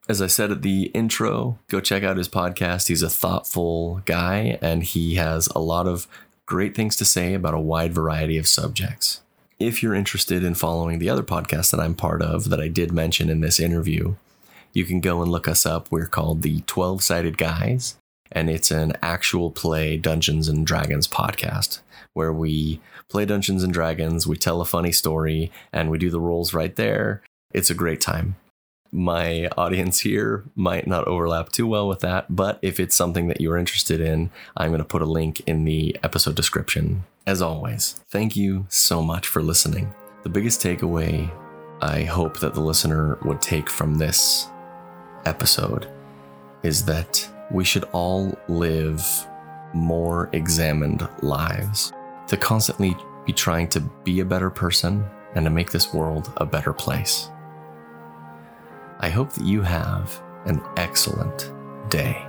As I said at the intro, go check out his podcast. He's a thoughtful guy and he has a lot of great things to say about a wide variety of subjects. If you're interested in following the other podcasts that I'm part of that I did mention in this interview, you can go and look us up. We're called the 12 Sided Guys, and it's an actual play Dungeons and Dragons podcast where we play Dungeons and Dragons, we tell a funny story, and we do the rolls right there. It's a great time my audience here might not overlap too well with that, but if it's something that you're interested in, I'm going to put a link in the episode description. As always, thank you so much for listening. The biggest takeaway I hope that the listener would take from this episode is that we should all live more examined lives, to constantly be trying to be a better person and to make this world a better place. I hope that you have an excellent day.